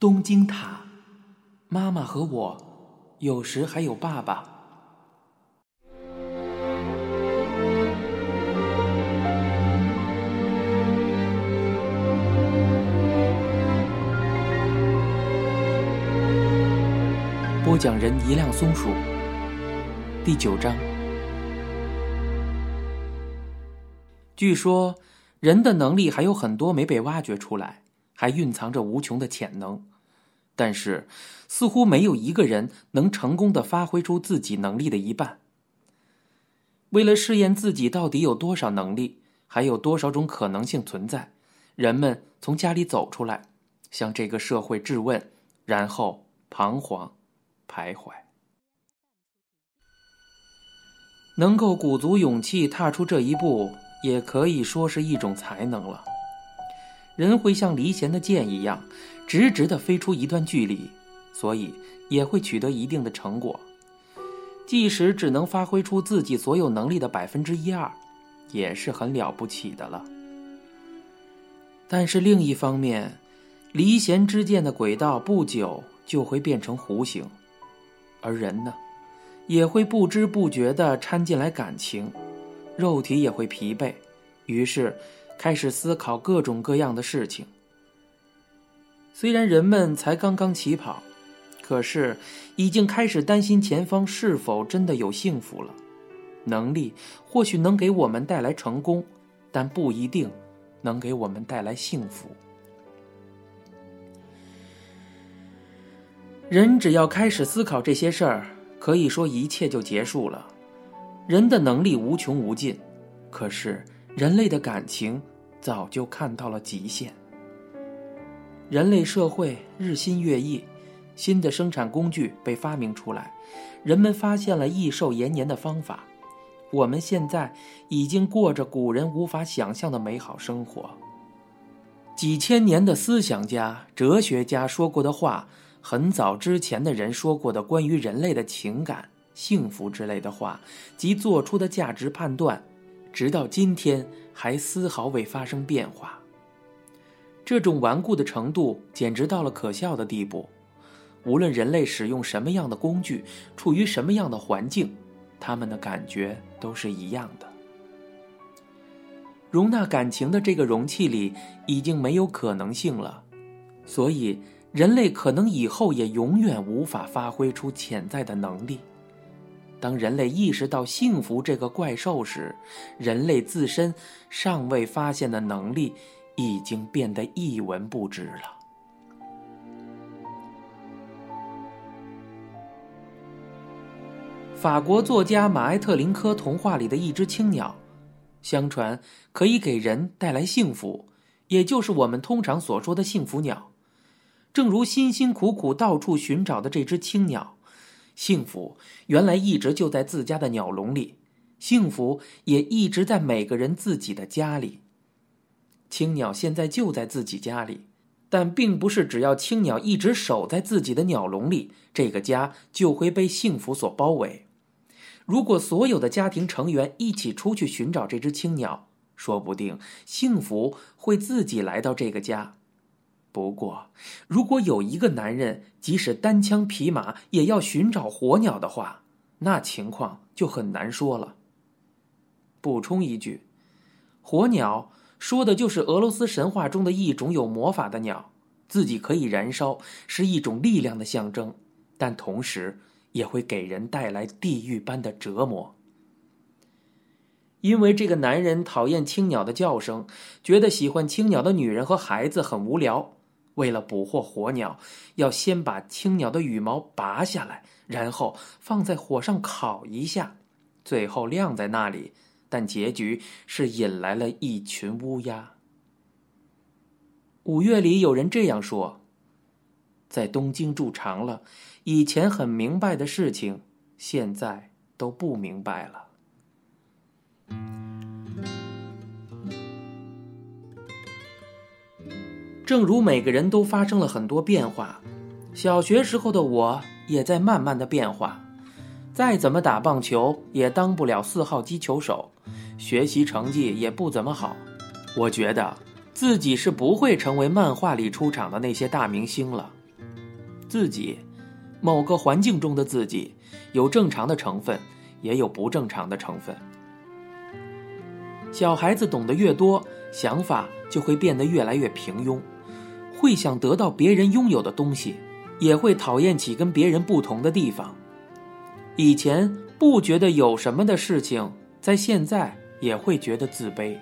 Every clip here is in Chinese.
东京塔，妈妈和我，有时还有爸爸。播讲人：一辆松鼠。第九章。据说，人的能力还有很多没被挖掘出来。还蕴藏着无穷的潜能，但是似乎没有一个人能成功的发挥出自己能力的一半。为了试验自己到底有多少能力，还有多少种可能性存在，人们从家里走出来，向这个社会质问，然后彷徨、徘徊。能够鼓足勇气踏出这一步，也可以说是一种才能了。人会像离弦的箭一样，直直的飞出一段距离，所以也会取得一定的成果。即使只能发挥出自己所有能力的百分之一二，也是很了不起的了。但是另一方面，离弦之箭的轨道不久就会变成弧形，而人呢，也会不知不觉的掺进来感情，肉体也会疲惫，于是。开始思考各种各样的事情。虽然人们才刚刚起跑，可是已经开始担心前方是否真的有幸福了。能力或许能给我们带来成功，但不一定能给我们带来幸福。人只要开始思考这些事儿，可以说一切就结束了。人的能力无穷无尽，可是。人类的感情早就看到了极限。人类社会日新月异，新的生产工具被发明出来，人们发现了益寿延年的方法。我们现在已经过着古人无法想象的美好生活。几千年的思想家、哲学家说过的话，很早之前的人说过的关于人类的情感、幸福之类的话，及做出的价值判断。直到今天还丝毫未发生变化。这种顽固的程度简直到了可笑的地步。无论人类使用什么样的工具，处于什么样的环境，他们的感觉都是一样的。容纳感情的这个容器里已经没有可能性了，所以人类可能以后也永远无法发挥出潜在的能力。当人类意识到幸福这个怪兽时，人类自身尚未发现的能力已经变得一文不值了。法国作家马埃特林科童话里的一只青鸟，相传可以给人带来幸福，也就是我们通常所说的幸福鸟。正如辛辛苦苦到处寻找的这只青鸟。幸福原来一直就在自家的鸟笼里，幸福也一直在每个人自己的家里。青鸟现在就在自己家里，但并不是只要青鸟一直守在自己的鸟笼里，这个家就会被幸福所包围。如果所有的家庭成员一起出去寻找这只青鸟，说不定幸福会自己来到这个家。不过，如果有一个男人即使单枪匹马也要寻找火鸟的话，那情况就很难说了。补充一句，火鸟说的就是俄罗斯神话中的一种有魔法的鸟，自己可以燃烧，是一种力量的象征，但同时也会给人带来地狱般的折磨。因为这个男人讨厌青鸟的叫声，觉得喜欢青鸟的女人和孩子很无聊。为了捕获火鸟，要先把青鸟的羽毛拔下来，然后放在火上烤一下，最后晾在那里。但结局是引来了一群乌鸦。五月里有人这样说：“在东京住长了，以前很明白的事情，现在都不明白了。”正如每个人都发生了很多变化，小学时候的我也在慢慢的变化。再怎么打棒球也当不了四号击球手，学习成绩也不怎么好。我觉得自己是不会成为漫画里出场的那些大明星了。自己，某个环境中的自己，有正常的成分，也有不正常的成分。小孩子懂得越多，想法就会变得越来越平庸，会想得到别人拥有的东西，也会讨厌起跟别人不同的地方。以前不觉得有什么的事情，在现在也会觉得自卑。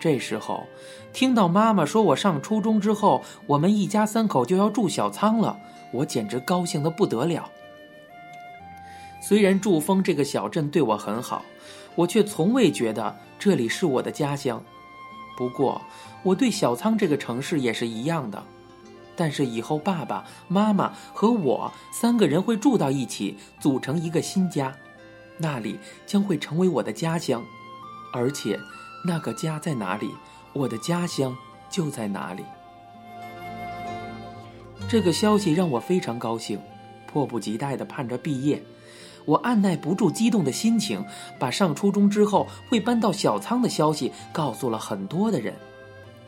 这时候，听到妈妈说我上初中之后，我们一家三口就要住小仓了，我简直高兴的不得了。虽然祝丰这个小镇对我很好，我却从未觉得这里是我的家乡。不过，我对小仓这个城市也是一样的。但是以后爸爸妈妈和我三个人会住到一起，组成一个新家，那里将会成为我的家乡，而且。那个家在哪里？我的家乡就在哪里。这个消息让我非常高兴，迫不及待的盼着毕业。我按耐不住激动的心情，把上初中之后会搬到小仓的消息告诉了很多的人，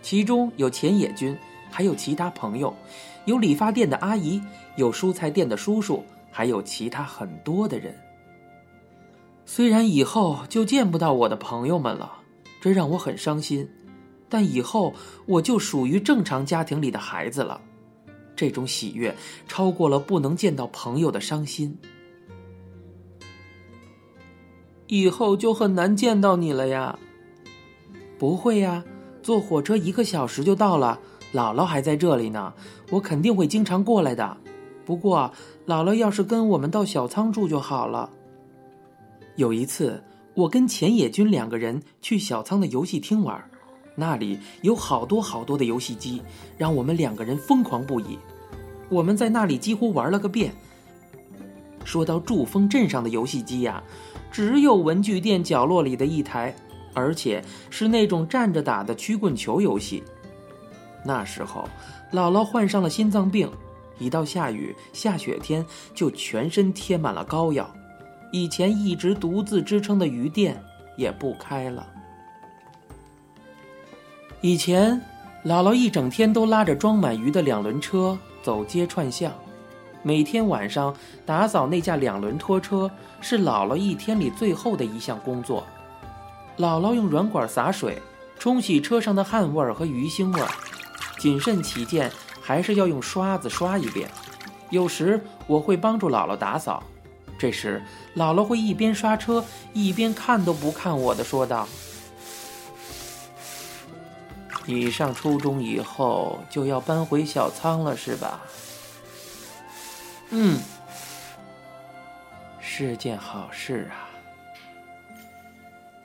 其中有钱野君，还有其他朋友，有理发店的阿姨，有蔬菜店的叔叔，还有其他很多的人。虽然以后就见不到我的朋友们了。这让我很伤心，但以后我就属于正常家庭里的孩子了。这种喜悦超过了不能见到朋友的伤心。以后就很难见到你了呀？不会呀，坐火车一个小时就到了。姥姥还在这里呢，我肯定会经常过来的。不过，姥姥要是跟我们到小仓住就好了。有一次。我跟浅野君两个人去小仓的游戏厅玩，那里有好多好多的游戏机，让我们两个人疯狂不已。我们在那里几乎玩了个遍。说到筑丰镇上的游戏机呀，只有文具店角落里的一台，而且是那种站着打的曲棍球游戏。那时候，姥姥患上了心脏病，一到下雨下雪天就全身贴满了膏药。以前一直独自支撑的鱼店也不开了。以前，姥姥一整天都拉着装满鱼的两轮车走街串巷，每天晚上打扫那架两轮拖车是姥姥一天里最后的一项工作。姥姥用软管洒水，冲洗车上的汗味儿和鱼腥味儿，谨慎起见，还是要用刷子刷一遍。有时我会帮助姥姥打扫。这时，姥姥会一边刷车一边看都不看我的，说道：“你上初中以后就要搬回小仓了，是吧？”“嗯，是件好事啊。”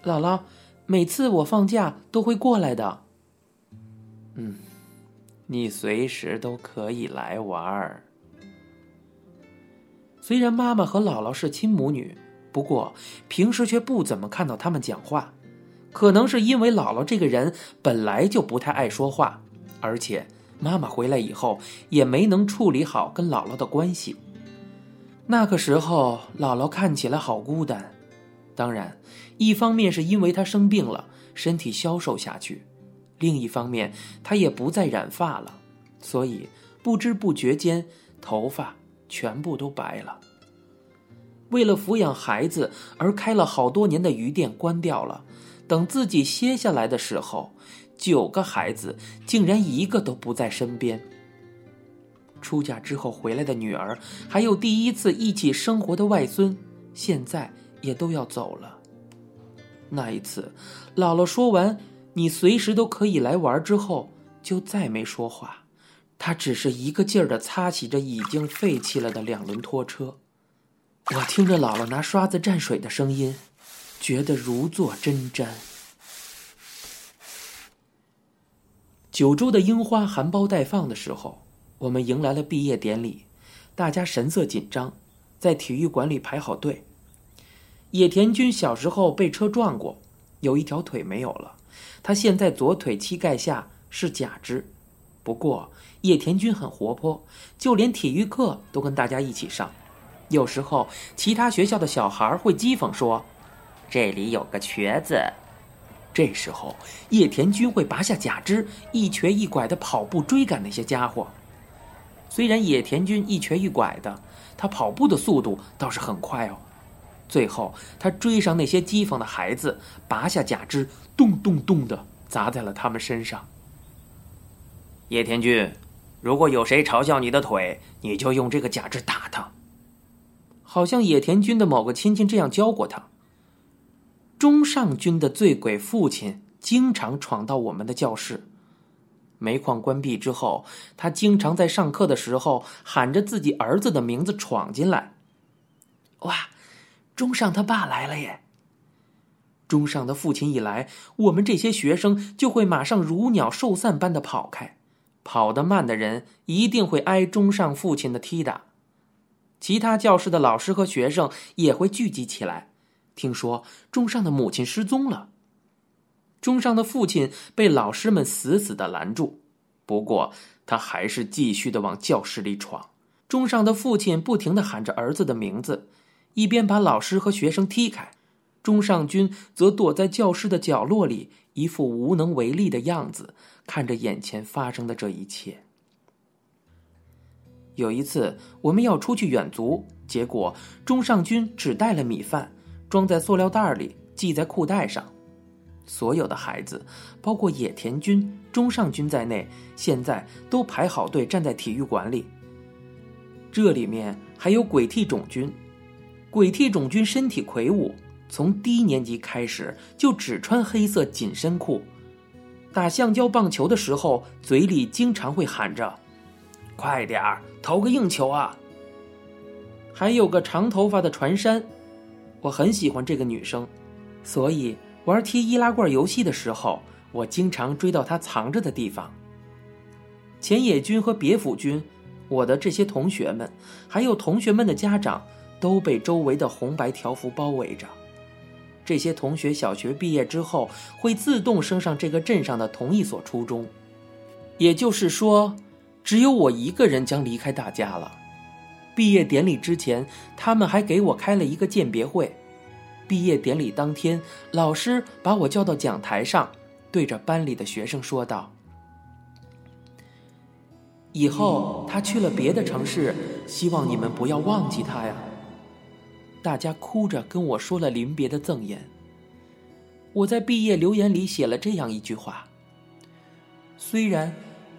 姥姥，每次我放假都会过来的。嗯，你随时都可以来玩儿。虽然妈妈和姥姥是亲母女，不过平时却不怎么看到他们讲话，可能是因为姥姥这个人本来就不太爱说话，而且妈妈回来以后也没能处理好跟姥姥的关系。那个时候，姥姥看起来好孤单。当然，一方面是因为她生病了，身体消瘦下去；另一方面，她也不再染发了，所以不知不觉间头发。全部都白了。为了抚养孩子而开了好多年的鱼店关掉了。等自己歇下来的时候，九个孩子竟然一个都不在身边。出嫁之后回来的女儿，还有第一次一起生活的外孙，现在也都要走了。那一次，姥姥说完“你随时都可以来玩”之后，就再没说话。她只是一个劲儿的擦洗着已经废弃了的两轮拖车，我听着姥姥拿刷子蘸水的声音，觉得如坐针毡。九州的樱花含苞待放的时候，我们迎来了毕业典礼，大家神色紧张，在体育馆里排好队。野田君小时候被车撞过，有一条腿没有了，他现在左腿膝盖下是假肢，不过。野田君很活泼，就连体育课都跟大家一起上。有时候，其他学校的小孩会讥讽说：“这里有个瘸子。”这时候，野田君会拔下假肢，一瘸一拐的跑步追赶那些家伙。虽然野田君一瘸一拐的，他跑步的速度倒是很快哦。最后，他追上那些讥讽的孩子，拔下假肢，咚咚咚的砸在了他们身上。野田君，如果有谁嘲笑你的腿，你就用这个假肢打他。好像野田君的某个亲戚这样教过他。中上君的醉鬼父亲经常闯到我们的教室。煤矿关闭之后，他经常在上课的时候喊着自己儿子的名字闯进来。哇！中上他爸来了耶！中上的父亲一来，我们这些学生就会马上如鸟兽散般的跑开。跑得慢的人一定会挨中上父亲的踢打。其他教室的老师和学生也会聚集起来。听说中上的母亲失踪了，中上的父亲被老师们死死的拦住。不过他还是继续的往教室里闯。中上的父亲不停的喊着儿子的名字。一边把老师和学生踢开，中上君则躲在教室的角落里，一副无能为力的样子，看着眼前发生的这一切。有一次，我们要出去远足，结果中上君只带了米饭，装在塑料袋里，系在裤带上。所有的孩子，包括野田君、中上君在内，现在都排好队站在体育馆里。这里面还有鬼替种君。鬼替种君身体魁梧，从低年级开始就只穿黑色紧身裤，打橡胶棒球的时候，嘴里经常会喊着：“快点儿投个硬球啊！”还有个长头发的船山，我很喜欢这个女生，所以玩踢易拉罐游戏的时候，我经常追到她藏着的地方。前野君和别府君，我的这些同学们，还有同学们的家长。都被周围的红白条幅包围着。这些同学小学毕业之后会自动升上这个镇上的同一所初中，也就是说，只有我一个人将离开大家了。毕业典礼之前，他们还给我开了一个鉴别会。毕业典礼当天，老师把我叫到讲台上，对着班里的学生说道：“以后他去了别的城市，希望你们不要忘记他呀。”大家哭着跟我说了临别的赠言。我在毕业留言里写了这样一句话：虽然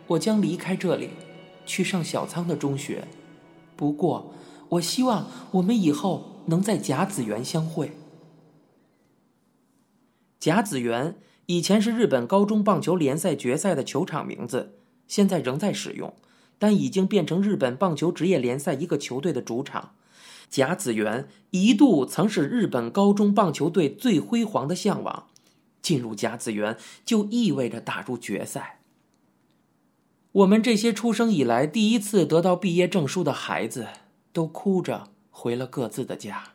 我将离开这里，去上小仓的中学，不过我希望我们以后能在甲子园相会。甲子园以前是日本高中棒球联赛决赛的球场名字，现在仍在使用，但已经变成日本棒球职业联赛一个球队的主场。甲子园一度曾是日本高中棒球队最辉煌的向往，进入甲子园就意味着打入决赛。我们这些出生以来第一次得到毕业证书的孩子，都哭着回了各自的家。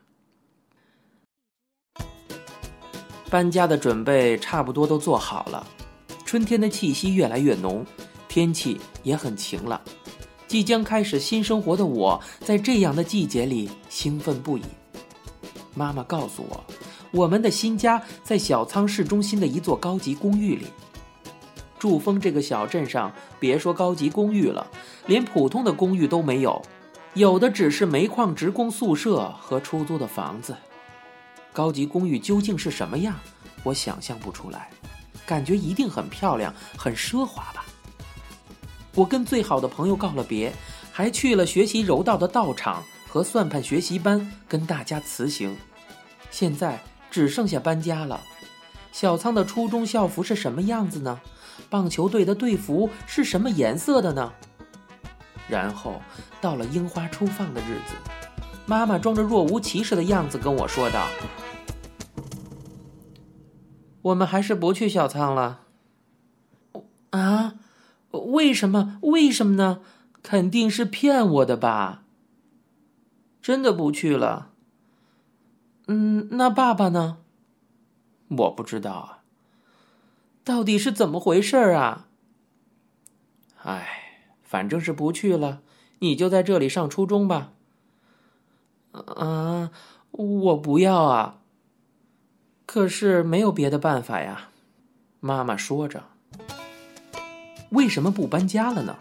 搬家的准备差不多都做好了，春天的气息越来越浓，天气也很晴朗。即将开始新生活的我，在这样的季节里兴奋不已。妈妈告诉我，我们的新家在小仓市中心的一座高级公寓里。祝丰这个小镇上，别说高级公寓了，连普通的公寓都没有，有的只是煤矿职工宿舍和出租的房子。高级公寓究竟是什么样？我想象不出来，感觉一定很漂亮，很奢华吧。我跟最好的朋友告了别，还去了学习柔道的道场和算盘学习班，跟大家辞行。现在只剩下搬家了。小仓的初中校服是什么样子呢？棒球队的队服是什么颜色的呢？然后到了樱花初放的日子，妈妈装着若无其事的样子跟我说道：“我们还是不去小仓了。”啊？为什么？为什么呢？肯定是骗我的吧。真的不去了。嗯，那爸爸呢？我不知道啊。到底是怎么回事啊？哎，反正是不去了。你就在这里上初中吧。啊，我不要啊。可是没有别的办法呀。妈妈说着。为什么不搬家了呢？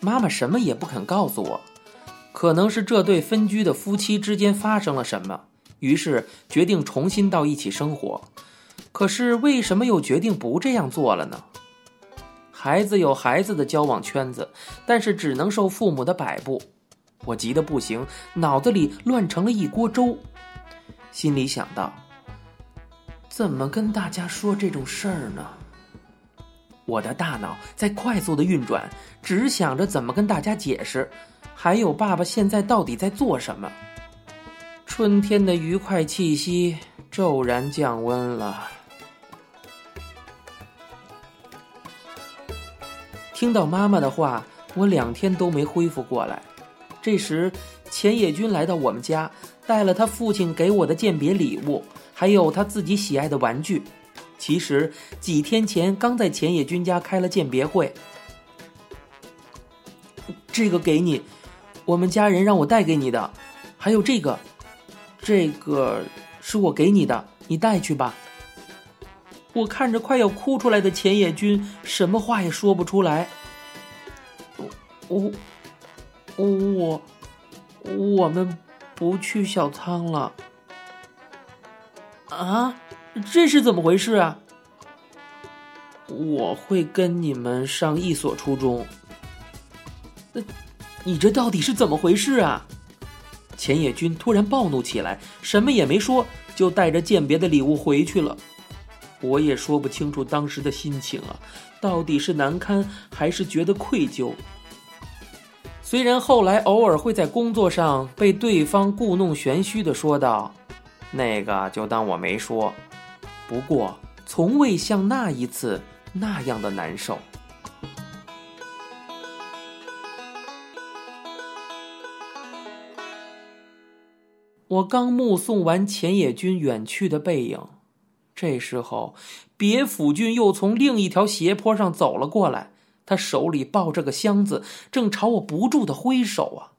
妈妈什么也不肯告诉我。可能是这对分居的夫妻之间发生了什么，于是决定重新到一起生活。可是为什么又决定不这样做了呢？孩子有孩子的交往圈子，但是只能受父母的摆布。我急得不行，脑子里乱成了一锅粥，心里想到：怎么跟大家说这种事儿呢？我的大脑在快速的运转，只想着怎么跟大家解释。还有爸爸现在到底在做什么？春天的愉快气息骤然降温了。听到妈妈的话，我两天都没恢复过来。这时，钱野君来到我们家，带了他父亲给我的鉴别礼物，还有他自己喜爱的玩具。其实几天前刚在浅野君家开了鉴别会。这个给你。我们家人让我带给你的，还有这个，这个是我给你的，你带去吧。我看着快要哭出来的浅野君，什么话也说不出来。我我我我们不去小仓了。啊，这是怎么回事啊？我会跟你们上一所初中。那你这到底是怎么回事啊？钱野君突然暴怒起来，什么也没说，就带着鉴别的礼物回去了。我也说不清楚当时的心情啊，到底是难堪还是觉得愧疚。虽然后来偶尔会在工作上被对方故弄玄虚的说道：“那个就当我没说。”不过从未像那一次那样的难受。我刚目送完钱野君远去的背影，这时候，别府君又从另一条斜坡上走了过来。他手里抱着个箱子，正朝我不住的挥手啊。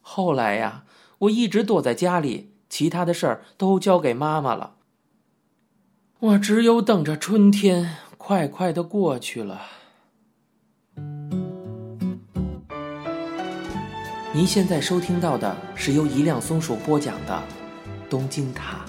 后来呀，我一直躲在家里，其他的事儿都交给妈妈了。我只有等着春天快快的过去了。您现在收听到的是由一辆松鼠播讲的《东京塔》。